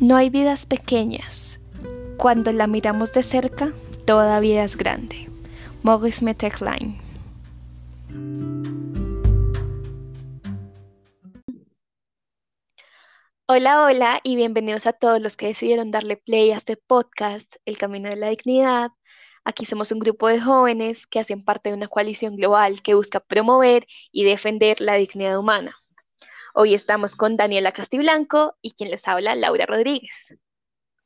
No hay vidas pequeñas. Cuando la miramos de cerca, toda vida es grande. Maurice Metterlein. Hola, hola y bienvenidos a todos los que decidieron darle play a este podcast, El Camino de la Dignidad. Aquí somos un grupo de jóvenes que hacen parte de una coalición global que busca promover y defender la dignidad humana. Hoy estamos con Daniela Castiblanco y quien les habla, Laura Rodríguez.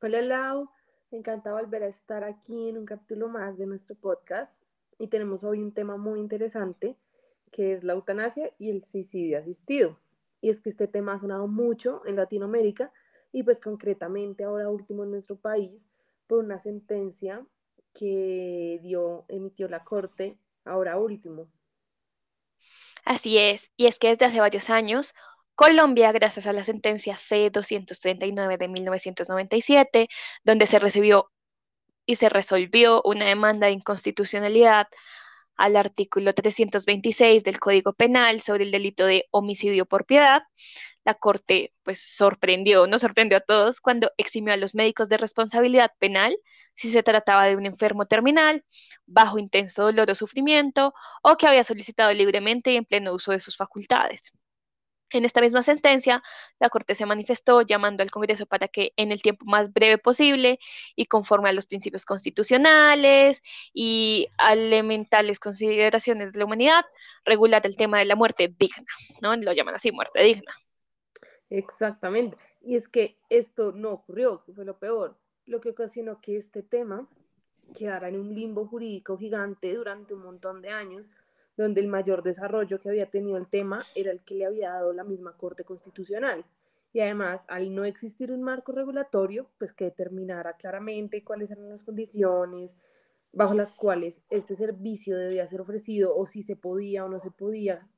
Hola Lau, encantado volver a estar aquí en un capítulo más de nuestro podcast y tenemos hoy un tema muy interesante que es la eutanasia y el suicidio asistido. Y es que este tema ha sonado mucho en Latinoamérica y pues concretamente ahora último en nuestro país por una sentencia que dio, emitió la Corte ahora último. Así es, y es que desde hace varios años Colombia, gracias a la sentencia C-239 de 1997, donde se recibió y se resolvió una demanda de inconstitucionalidad al artículo 326 del Código Penal sobre el delito de homicidio por piedad, la Corte pues sorprendió, no sorprendió a todos cuando eximió a los médicos de responsabilidad penal si se trataba de un enfermo terminal, bajo intenso dolor o sufrimiento, o que había solicitado libremente y en pleno uso de sus facultades. En esta misma sentencia, la Corte se manifestó llamando al Congreso para que en el tiempo más breve posible y conforme a los principios constitucionales y elementales consideraciones de la humanidad, regular el tema de la muerte digna, ¿no? Lo llaman así, muerte digna. Exactamente. Y es que esto no ocurrió, que fue lo peor. Lo que ocasionó que este tema quedara en un limbo jurídico gigante durante un montón de años, donde el mayor desarrollo que había tenido el tema era el que le había dado la misma Corte Constitucional. Y además, al no existir un marco regulatorio, pues que determinara claramente cuáles eran las condiciones bajo las cuales este servicio debía ser ofrecido o si se podía o no se podía,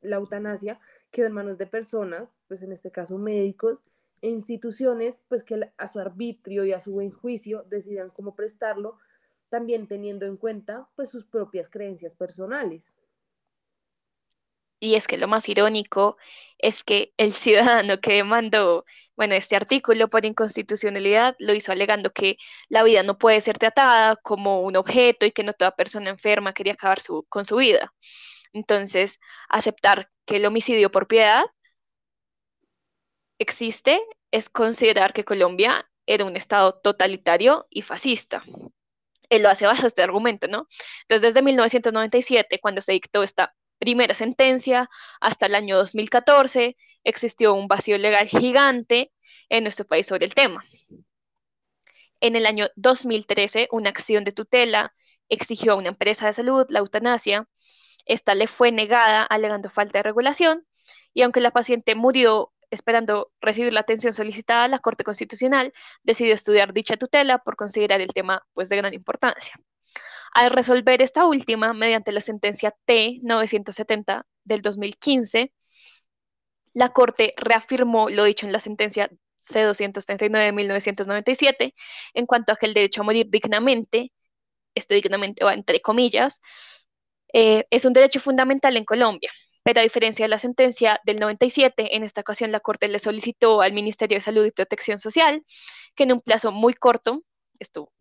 la eutanasia quedó en manos de personas, pues en este caso médicos, e instituciones, pues que a su arbitrio y a su buen juicio decidan cómo prestarlo también teniendo en cuenta pues sus propias creencias personales. Y es que lo más irónico es que el ciudadano que demandó, bueno, este artículo por inconstitucionalidad lo hizo alegando que la vida no puede ser tratada como un objeto y que no toda persona enferma quería acabar con su vida. Entonces, aceptar que el homicidio por piedad existe es considerar que Colombia era un estado totalitario y fascista él lo hace bajo este argumento, ¿no? Entonces, desde 1997, cuando se dictó esta primera sentencia, hasta el año 2014, existió un vacío legal gigante en nuestro país sobre el tema. En el año 2013, una acción de tutela exigió a una empresa de salud la eutanasia. Esta le fue negada alegando falta de regulación y aunque la paciente murió esperando recibir la atención solicitada, la Corte Constitucional decidió estudiar dicha tutela por considerar el tema pues, de gran importancia. Al resolver esta última, mediante la sentencia T-970 del 2015, la Corte reafirmó lo dicho en la sentencia C-239 de 1997 en cuanto a que el derecho a morir dignamente, este dignamente va entre comillas, eh, es un derecho fundamental en Colombia pero a diferencia de la sentencia del 97, en esta ocasión la Corte le solicitó al Ministerio de Salud y Protección Social que en un plazo muy corto, esto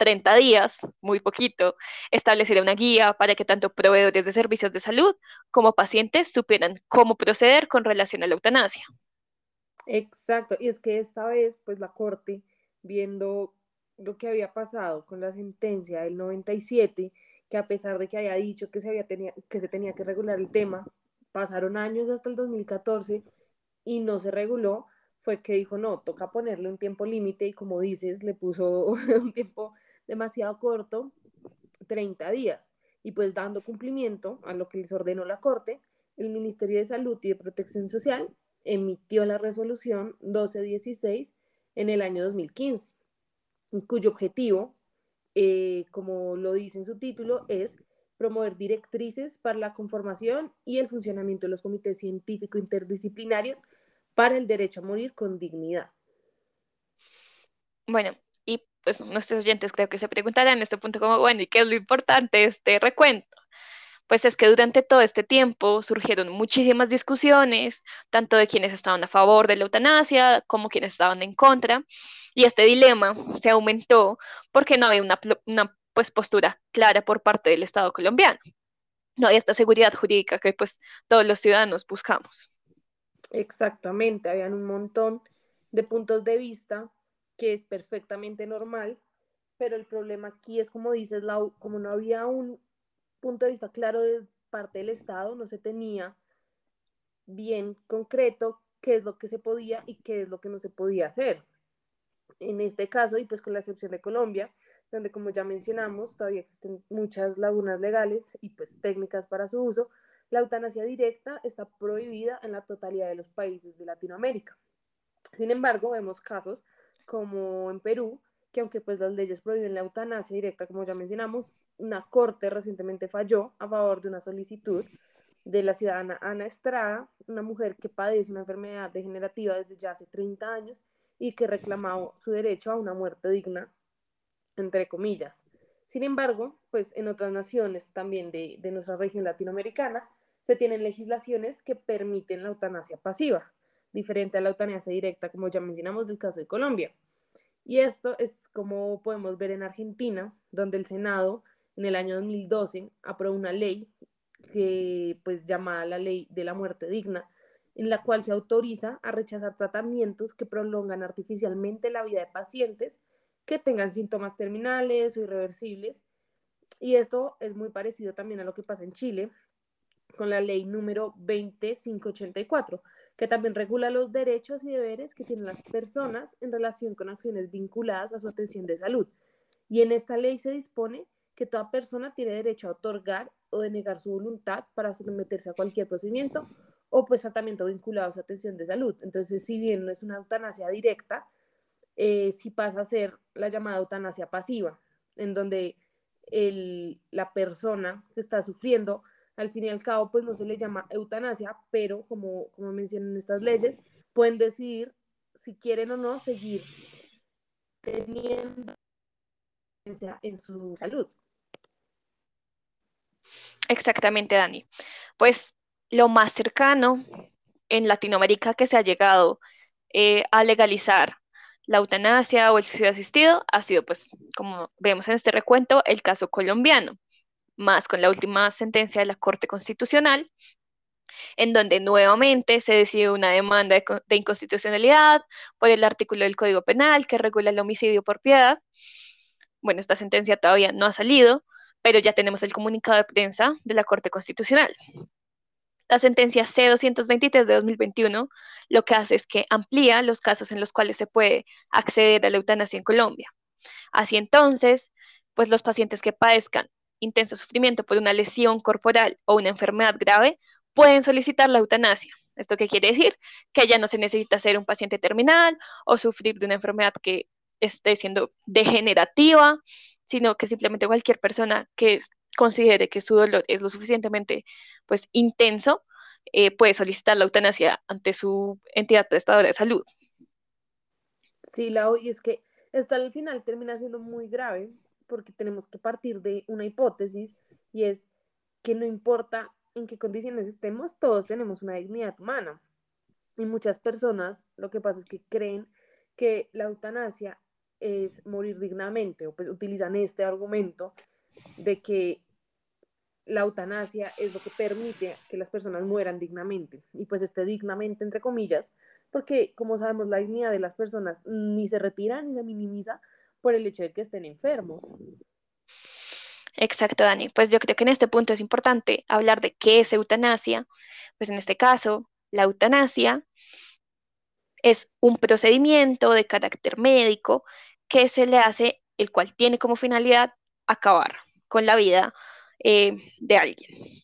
30 días, muy poquito, estableciera una guía para que tanto proveedores de servicios de salud como pacientes supieran cómo proceder con relación a la eutanasia. Exacto, y es que esta vez, pues la Corte, viendo lo que había pasado con la sentencia del 97, que a pesar de que haya dicho que se, había tenía, que se tenía que regular el tema, pasaron años hasta el 2014 y no se reguló, fue que dijo, no, toca ponerle un tiempo límite y como dices, le puso un tiempo demasiado corto, 30 días. Y pues dando cumplimiento a lo que les ordenó la Corte, el Ministerio de Salud y de Protección Social emitió la resolución 1216 en el año 2015, cuyo objetivo eh, como lo dice en su título, es promover directrices para la conformación y el funcionamiento de los comités científicos interdisciplinarios para el derecho a morir con dignidad. Bueno, y pues nuestros oyentes creo que se preguntarán en este punto como, bueno, ¿y qué es lo importante de este recuento? Pues es que durante todo este tiempo surgieron muchísimas discusiones, tanto de quienes estaban a favor de la eutanasia como quienes estaban en contra, y este dilema se aumentó porque no había una, pues, postura clara por parte del Estado colombiano. No hay esta seguridad jurídica que pues todos los ciudadanos buscamos. Exactamente, habían un montón de puntos de vista que es perfectamente normal, pero el problema aquí es como dices, como no había un punto de vista claro de parte del Estado, no se tenía bien concreto qué es lo que se podía y qué es lo que no se podía hacer. En este caso, y pues con la excepción de Colombia, donde como ya mencionamos, todavía existen muchas lagunas legales y pues técnicas para su uso, la eutanasia directa está prohibida en la totalidad de los países de Latinoamérica. Sin embargo, vemos casos como en Perú, que aunque pues las leyes prohíben la eutanasia directa, como ya mencionamos, una corte recientemente falló a favor de una solicitud de la ciudadana Ana Estrada, una mujer que padece una enfermedad degenerativa desde ya hace 30 años y que reclamaba su derecho a una muerte digna, entre comillas. Sin embargo, pues en otras naciones también de, de nuestra región latinoamericana se tienen legislaciones que permiten la eutanasia pasiva, diferente a la eutanasia directa, como ya mencionamos del caso de Colombia. Y esto es como podemos ver en Argentina, donde el Senado en el año 2012 aprobó una ley que pues llamada la ley de la muerte digna, en la cual se autoriza a rechazar tratamientos que prolongan artificialmente la vida de pacientes que tengan síntomas terminales o irreversibles. Y esto es muy parecido también a lo que pasa en Chile con la ley número 20584, que también regula los derechos y deberes que tienen las personas en relación con acciones vinculadas a su atención de salud. Y en esta ley se dispone que toda persona tiene derecho a otorgar o denegar su voluntad para someterse a cualquier procedimiento o pues tratamiento vinculado a su atención de salud. Entonces, si bien no es una eutanasia directa, eh, sí pasa a ser la llamada eutanasia pasiva, en donde la persona que está sufriendo al fin y al cabo, pues no se le llama eutanasia, pero como, como mencionan estas leyes, pueden decidir si quieren o no seguir teniendo en su salud. Exactamente, Dani. Pues lo más cercano en Latinoamérica que se ha llegado eh, a legalizar la eutanasia o el suicidio asistido ha sido, pues, como vemos en este recuento, el caso colombiano más con la última sentencia de la Corte Constitucional, en donde nuevamente se decidió una demanda de, inconstitucionalidad por el artículo del Código Penal que regula el homicidio por piedad. Bueno, esta sentencia todavía no ha salido, pero ya tenemos el comunicado de prensa de la Corte Constitucional. La sentencia C-223 de 2021 lo que hace es que amplía los casos en los cuales se puede acceder a la eutanasia en Colombia. Así entonces, pues los pacientes que padezcan intenso sufrimiento por una lesión corporal o una enfermedad grave, pueden solicitar la eutanasia. ¿Esto qué quiere decir? Que ya no se necesita ser un paciente terminal o sufrir de una enfermedad que esté siendo degenerativa, sino que simplemente cualquier persona que considere que su dolor es lo suficientemente pues, intenso, eh, puede solicitar la eutanasia ante su entidad prestadora de salud. Sí, la y es que esto al final termina siendo muy grave porque tenemos que partir de una hipótesis y es que no importa en qué condiciones estemos, todos tenemos una dignidad humana. Y muchas personas lo que pasa es que creen que la eutanasia es morir dignamente o pues utilizan este argumento de que la eutanasia es lo que permite que las personas mueran dignamente. Y pues este dignamente entre comillas, porque como sabemos la dignidad de las personas ni se retira ni se minimiza, por el hecho de que estén enfermos. Exacto, Dani. Pues yo creo que en este punto es importante hablar de qué es eutanasia. Pues en este caso, la eutanasia es un procedimiento de carácter médico que se le hace, el cual tiene como finalidad acabar con la vida eh, de alguien.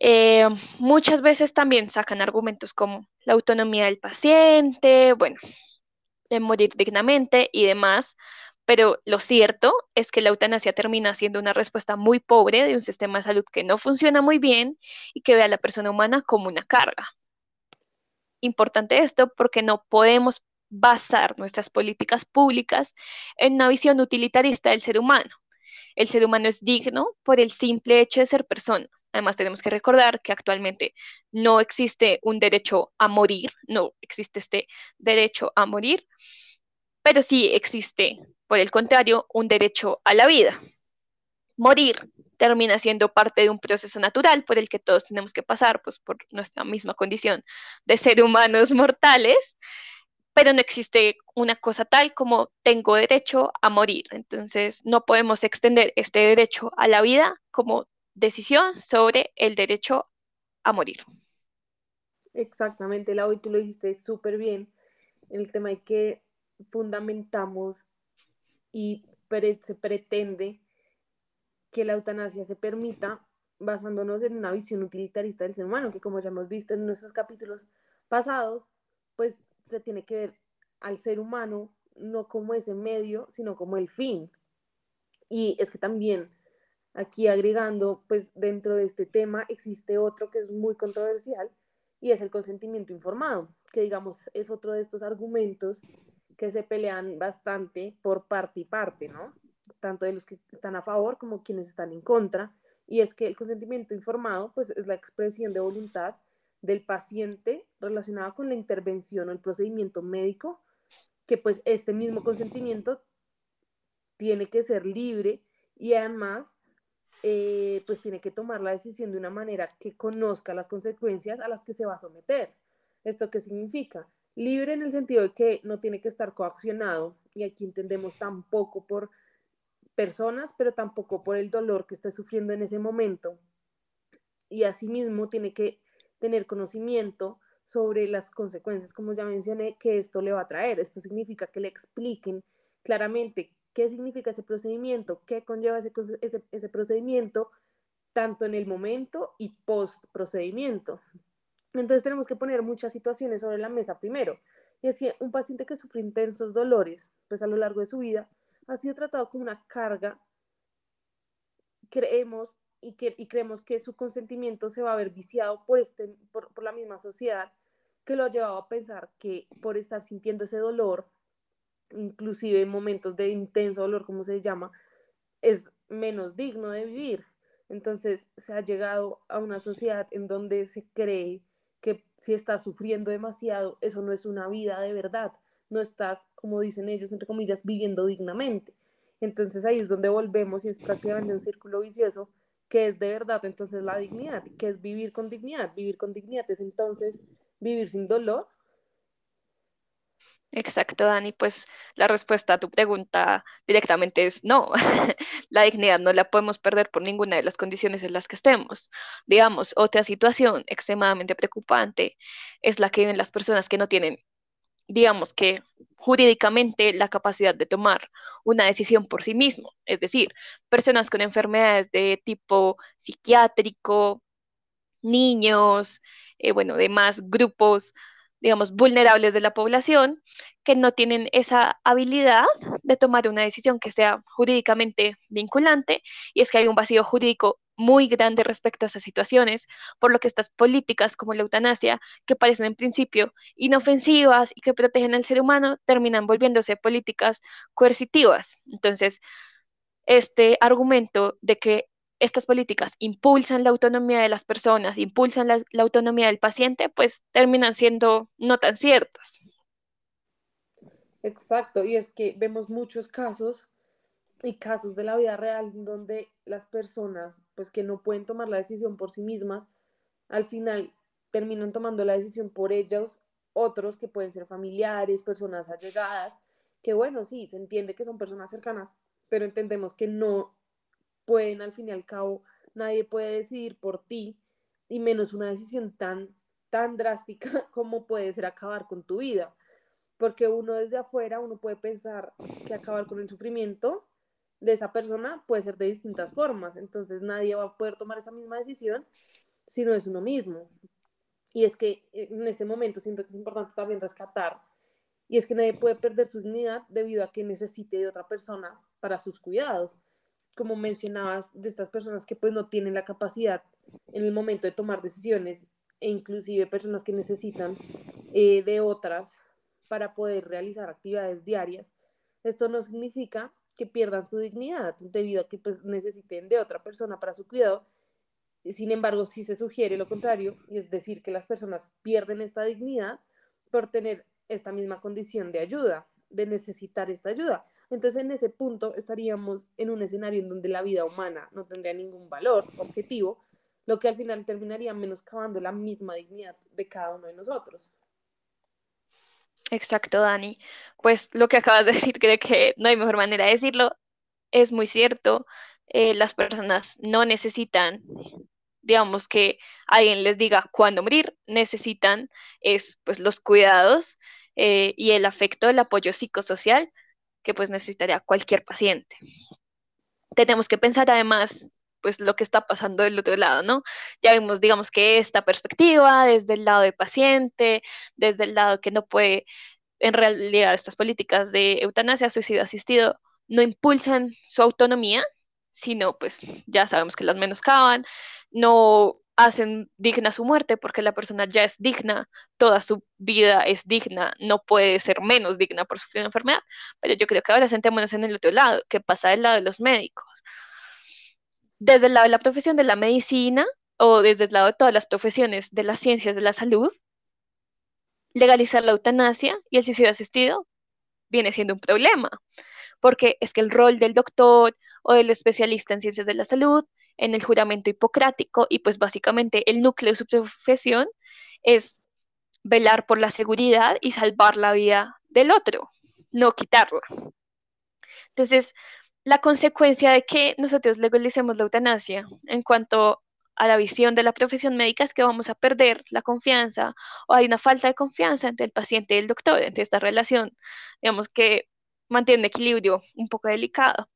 Eh, muchas veces también sacan argumentos como la autonomía del paciente, bueno, de morir dignamente y demás, pero lo cierto es que la eutanasia termina siendo una respuesta muy pobre de un sistema de salud que no funciona muy bien y que ve a la persona humana como una carga. Importante esto porque no podemos basar nuestras políticas públicas en una visión utilitarista del ser humano. El ser humano es digno por el simple hecho de ser persona. Además, tenemos que recordar que actualmente no existe un derecho a morir, no existe este derecho a morir, pero sí existe, por el contrario, un derecho a la vida. Morir termina siendo parte de un proceso natural por el que todos tenemos que pasar, pues por nuestra misma condición de ser humanos mortales, pero no existe una cosa tal como tengo derecho a morir. Entonces, no podemos extender este derecho a la vida como decisión sobre el derecho a morir. Exactamente, Lau, y tú lo dijiste súper bien. El tema de que fundamentamos y se pretende que la eutanasia se permita basándonos en una visión utilitarista del ser humano, que como ya hemos visto en nuestros capítulos pasados, pues se tiene que ver al ser humano no como ese medio, sino como el fin. Y es que también aquí agregando, pues dentro de este tema existe otro que es muy controversial y es el consentimiento informado, que digamos es otro de estos argumentos que se pelean bastante por parte y parte, ¿no? Tanto de los que están a favor como quienes están en contra. Y es que el consentimiento informado, pues es la expresión de voluntad del paciente relacionada con la intervención o el procedimiento médico, que pues este mismo consentimiento tiene que ser libre y además eh, pues tiene que tomar la decisión de una manera que conozca las consecuencias a las que se va a someter. ¿Esto qué significa? Libre en el sentido de que no tiene que estar coaccionado, y aquí entendemos tampoco por personas, pero tampoco por el dolor que esté sufriendo en ese momento. Y asimismo tiene que tener conocimiento sobre las consecuencias, como ya mencioné, que esto le va a traer. Esto significa que le expliquen claramente qué significa ese procedimiento, qué conlleva ese, procedimiento, tanto en el momento y post procedimiento. Entonces tenemos que poner muchas situaciones sobre la mesa primero. Y es que un paciente que sufre intensos dolores, pues a lo largo de su vida, ha sido tratado como una carga. Creemos y, que, y creemos que su consentimiento se va a ver viciado por, este, por, por la misma sociedad que lo ha llevado a pensar que por estar sintiendo ese dolor, inclusive en momentos de intenso dolor, como se llama, es menos digno de vivir. Entonces se ha llegado a una sociedad en donde se cree que si estás sufriendo demasiado, eso no es una vida de verdad, no estás, como dicen ellos, entre comillas, viviendo dignamente. Entonces ahí es donde volvemos y es prácticamente un círculo vicioso que es de verdad entonces la dignidad, que es vivir con dignidad. Vivir con dignidad es entonces vivir sin dolor, Exacto, Dani. Pues la respuesta a tu pregunta directamente es no. la dignidad no la podemos perder por ninguna de las condiciones en las que estemos. Digamos, otra situación extremadamente preocupante es la que viven las personas que no tienen, digamos que jurídicamente la capacidad de tomar una decisión por sí mismo. Es decir, personas con enfermedades de tipo psiquiátrico, niños, eh, bueno, demás grupos digamos, vulnerables de la población que no tienen esa habilidad de tomar una decisión que sea jurídicamente vinculante y es que hay un vacío jurídico muy grande respecto a esas situaciones, por lo que estas políticas como la eutanasia, que parecen en principio inofensivas y que protegen al ser humano, terminan volviéndose políticas coercitivas. Entonces, este argumento de que estas políticas impulsan la autonomía de las personas, impulsan la, autonomía del paciente, pues terminan siendo no tan ciertas. Exacto, y es que vemos muchos casos y casos de la vida real donde las personas, pues que no pueden tomar la decisión por sí mismas, al final terminan tomando la decisión por ellos, otros que pueden ser familiares, personas allegadas, que bueno, sí, se entiende que son personas cercanas, pero entendemos que no pueden, al fin y al cabo, nadie puede decidir por ti, y menos una decisión tan, tan drástica como puede ser acabar con tu vida. Porque uno desde afuera, uno puede pensar que acabar con el sufrimiento de esa persona puede ser de distintas formas. Entonces nadie va a poder tomar esa misma decisión si no es uno mismo. Y es que en este momento siento que es importante también rescatar, y es que nadie puede perder su dignidad debido a que necesite de otra persona para sus cuidados como mencionabas, de estas personas que pues no tienen la capacidad en el momento de tomar decisiones e inclusive personas que necesitan eh, de otras para poder realizar actividades diarias. Esto no significa que pierdan su dignidad debido a que pues necesiten de otra persona para su cuidado. Sin embargo, sí se sugiere lo contrario, y es decir, que las personas pierden esta dignidad por tener esta misma condición de ayuda, de necesitar esta ayuda. Entonces, en ese punto estaríamos en un escenario en donde la vida humana no tendría ningún valor objetivo, lo que al final terminaría menoscabando la misma dignidad de cada uno de nosotros. Exacto, Dani. Pues lo que acabas de decir, creo que no hay mejor manera de decirlo. Es muy cierto. Eh, las personas no necesitan, digamos, que alguien les diga cuándo morir. Necesitan es, pues, los cuidados eh, y el afecto, el apoyo psicosocial que pues necesitaría cualquier paciente. Tenemos que pensar además pues lo que está pasando del otro lado, ¿no? Ya vimos, digamos que esta perspectiva desde el lado del paciente, desde el lado que no puede, en realidad estas políticas de eutanasia, suicidio asistido, no impulsan su autonomía, sino pues ya sabemos que las menoscaban, no hacen digna su muerte porque la persona ya es digna, toda su vida es digna, no puede ser menos digna por sufrir una enfermedad. Pero yo creo que ahora sentémonos en el otro lado, que pasa del lado de los médicos desde el lado de la profesión de la medicina o desde el lado de todas las profesiones de las ciencias de la salud, legalizar la eutanasia y el suicidio asistido viene siendo un problema, porque es que el rol del doctor o del especialista en ciencias de la salud, en el juramento hipocrático y pues básicamente el núcleo de su profesión es velar por la seguridad y salvar la vida del otro, no quitarla. Entonces, la consecuencia de que nosotros legalicemos la eutanasia en cuanto a la visión de la profesión médica es que vamos a perder la confianza o hay una falta de confianza entre el paciente y el doctor, entre esta relación, digamos que mantiene equilibrio un poco delicado.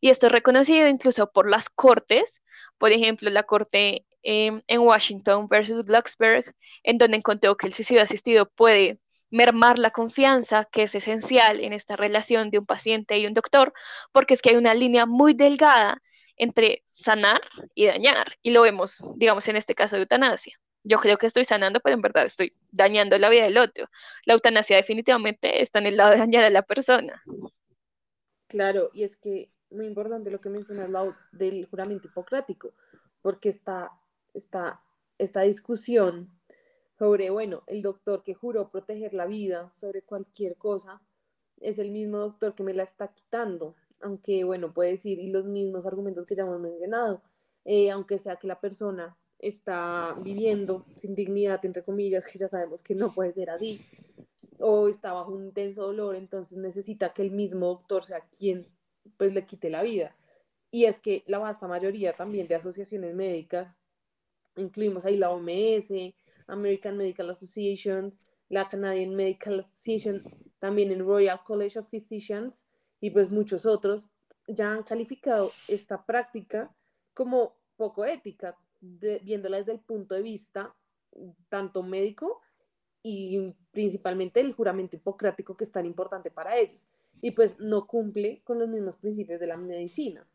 Y esto es reconocido incluso por las cortes, por ejemplo, la corte em, en Washington versus Glucksberg, en donde encontró que el suicidio asistido puede mermar la confianza que es esencial en esta relación de un paciente y un doctor, porque es que hay una línea muy delgada entre sanar y dañar, y lo vemos, digamos, en este caso de eutanasia. Yo creo que estoy sanando, pero en verdad estoy dañando la vida del otro. La eutanasia definitivamente está en el lado de dañar a la persona. Claro, y es que muy importante lo que mencionas del juramento hipocrático, porque está, está esta discusión sobre, bueno, el doctor que juró proteger la vida sobre cualquier cosa, es el mismo doctor que me la está quitando, aunque, bueno, puede decir, y los mismos argumentos que ya hemos mencionado, eh, aunque sea que la persona está viviendo sin dignidad, entre comillas, que ya sabemos que no puede ser así, o está bajo un intenso dolor, entonces necesita que el mismo doctor sea quien pues le quite la vida. Y es que la vasta mayoría también de asociaciones médicas, incluimos ahí la OMS, American Medical Association, la Canadian Medical Association, también el Royal College of Physicians y pues muchos otros ya han calificado esta práctica como poco ética, viéndola desde el punto de vista tanto médico y principalmente el juramento hipocrático que es tan importante para ellos. Y pues no cumple con los mismos principios de la medicina.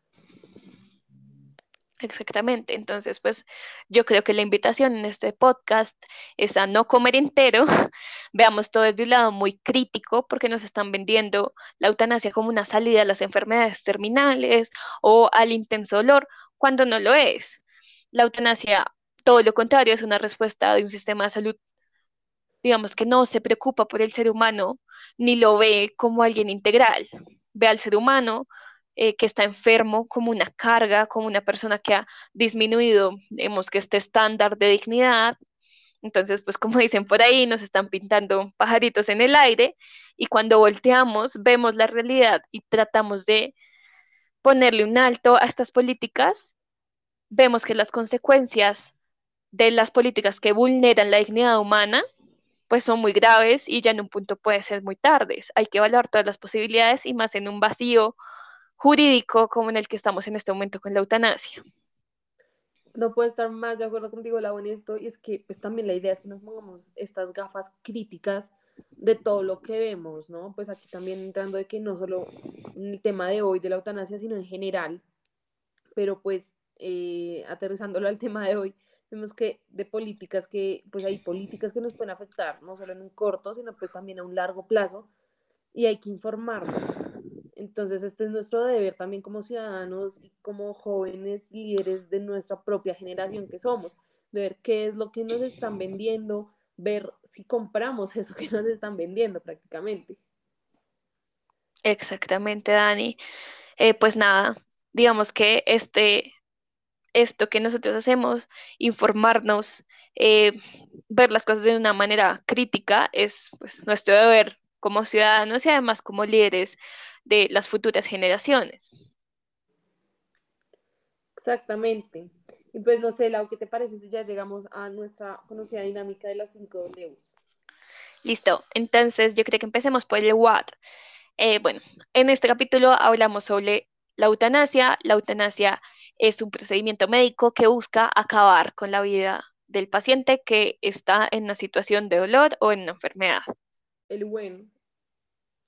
Exactamente, entonces pues yo creo que la invitación en este podcast es a no comer entero, veamos todo desde un lado muy crítico porque nos están vendiendo la eutanasia como una salida a las enfermedades terminales o al intenso dolor, cuando no lo es. La eutanasia, todo lo contrario, es una respuesta de un sistema de salud, digamos que no se preocupa por el ser humano ni lo ve como alguien integral, ve al ser humano eh, que está enfermo como una carga, como una persona que ha disminuido, digamos que este estándar de dignidad. Entonces, pues como dicen por ahí, nos están pintando pajaritos en el aire y cuando volteamos vemos la realidad y tratamos de ponerle un alto a estas políticas, vemos que las consecuencias de las políticas que vulneran la dignidad humana, pues son muy graves y ya en un punto puede ser muy tarde. Hay que evaluar todas las posibilidades y más en un vacío jurídico como en el que estamos en este momento con la eutanasia. No puedo estar más de acuerdo contigo, Lau, en esto, y es que pues también la idea es que nos pongamos estas gafas críticas de todo lo que vemos, ¿no? Pues aquí también entrando de que no solo en el tema de hoy de la eutanasia, sino en general, pero pues eh, aterrizándolo al tema de hoy, vemos que de políticas que, pues hay políticas que nos pueden afectar, no solo en un corto, sino pues también a un largo plazo, y hay que informarnos Entonces, este es nuestro deber también como ciudadanos y como jóvenes líderes de nuestra propia generación que somos, de ver qué es lo que nos están vendiendo, ver si compramos eso que nos están vendiendo prácticamente. Exactamente, Dani. Eh, pues nada, digamos que este, esto que nosotros hacemos, informarnos, eh, ver las cosas de una manera crítica, es pues, nuestro deber como ciudadanos y además como líderes de las futuras generaciones. Exactamente. Y pues no sé, Lau, ¿qué te parece si ya llegamos a nuestra conocida dinámica de las cinco Ws? Listo, entonces yo creo que empecemos por el what. Eh, bueno, en este capítulo hablamos sobre la eutanasia. La eutanasia es un procedimiento médico que busca acabar con la vida del paciente que está en una situación de dolor o en una enfermedad. El bueno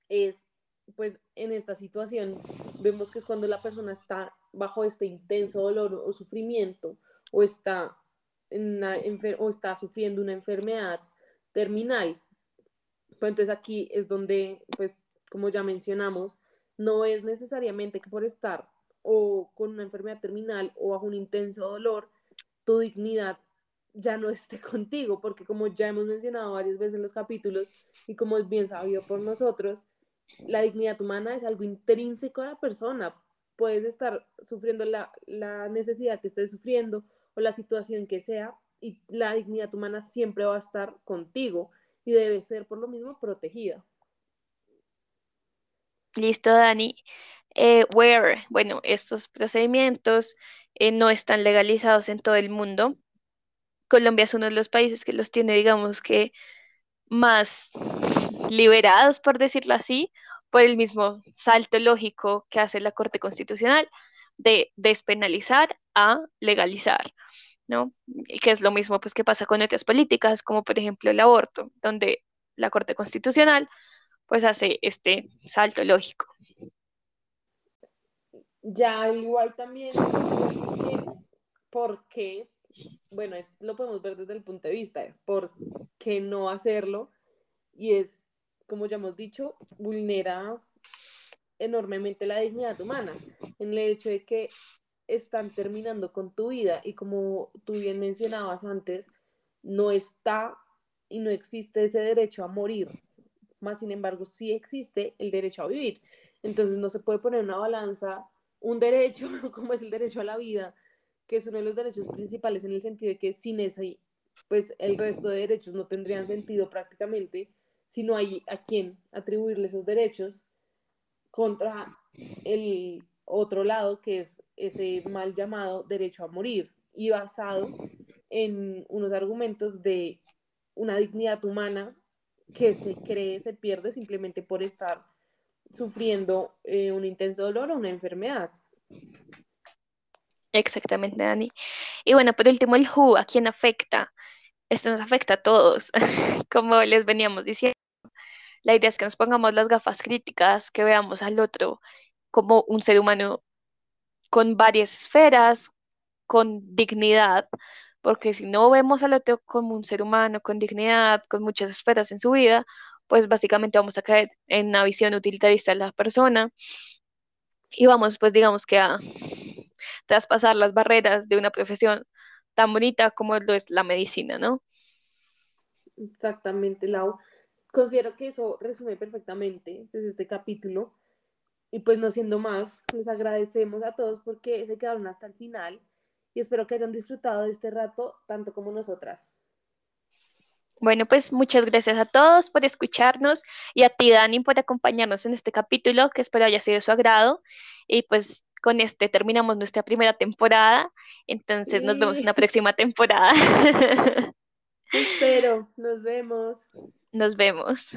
es, pues en esta situación, vemos que es cuando la persona está bajo este intenso dolor o sufrimiento o está, en o está sufriendo una enfermedad terminal. Pues entonces aquí es donde, pues como ya mencionamos, no es necesariamente que por estar o con una enfermedad terminal o bajo un intenso dolor, tu dignidad ya no esté contigo, porque como ya hemos mencionado varias veces en los capítulos y como es bien sabido por nosotros, la dignidad humana es algo intrínseco a la persona. Puedes estar sufriendo la, la necesidad que estés sufriendo o la situación que sea y la dignidad humana siempre va a estar contigo y debe ser por lo mismo protegida. Listo, Dani. Eh, where, bueno, estos procedimientos eh, no están legalizados en todo el mundo. Colombia es uno de los países que los tiene, digamos que, más liberados, por decirlo así, por el mismo salto lógico que hace la Corte Constitucional de despenalizar a legalizar, ¿no? Y que es lo mismo pues que pasa con otras políticas, como por ejemplo el aborto, donde la Corte Constitucional pues hace este salto lógico. Ya igual también, ¿por qué? Bueno, esto lo podemos ver desde el punto de vista de por qué no hacerlo, y es, como ya hemos dicho, vulnera enormemente la dignidad humana, en el hecho de que están terminando con tu vida y como tú bien mencionabas antes, no está y no existe ese derecho a morir, más sin embargo sí existe el derecho a vivir. Entonces no se puede poner una balanza un derecho como es el derecho a la vida, que es uno de los derechos principales en el sentido de que sin ese, pues el resto de derechos no tendrían sentido prácticamente si no hay a quien atribuirle esos derechos contra el otro lado que es ese mal llamado derecho a morir y basado en unos argumentos de una dignidad humana que se cree se pierde simplemente por estar sufriendo eh, un intenso dolor o una enfermedad. Exactamente, Dani. Y bueno, por último, el WHO, ¿a quién afecta? Esto nos afecta a todos, como les veníamos diciendo. La idea es que nos pongamos las gafas críticas, que veamos al otro como un ser humano con varias esferas, con dignidad, porque si no vemos al otro como un ser humano con dignidad, con muchas esferas en su vida, pues básicamente vamos a caer en una visión utilitarista de la persona y vamos, pues digamos que a traspasar las barreras de una profesión tan bonita como lo es la medicina, ¿no? Exactamente, Lau. Considero que eso resume perfectamente pues, este capítulo. Y pues no siendo más, les agradecemos a todos porque se quedaron hasta el final y espero que hayan disfrutado de este rato tanto como nosotras. Bueno, pues muchas gracias a todos por escucharnos y a ti, Dani, por acompañarnos en este capítulo, que espero haya sido de su agrado. Y pues con este terminamos nuestra primera temporada, entonces nos vemos en la próxima temporada. Espero, nos vemos. Nos vemos.